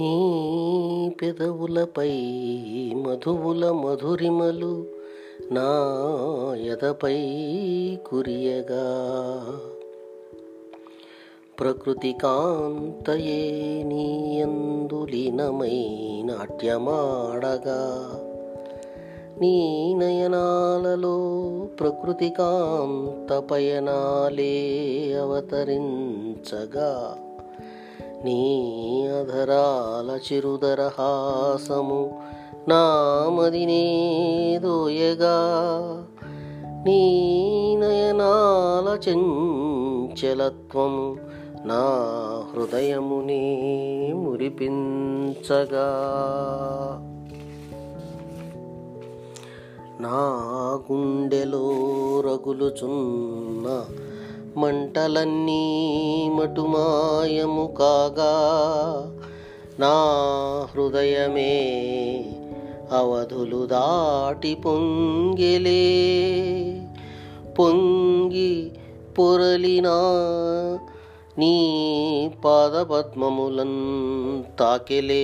నీ పెదవులపై మధువుల మధురిమలు నా ఎదపై కురియగా. ప్రకృతి కాంతయే నీయందులీనమై నాట్యమాడగా. నీ నయనాలలో ప్రకృతి కాంత పయనాలే అవతరించగా. నీ చిరుదరహాసము నామదినే దోయగా నీ నయనాల చంచలత్వము నా హృదయమునే మురిపించగా. నా గుండెలో రగులుచున్న మంటలన్నీ మటుమాయము కాగా నా హృదయమే అవధులు దాటి పొంగిలే పొంగి పొరలినా నీ పాదపద్మములన్ తాకెలే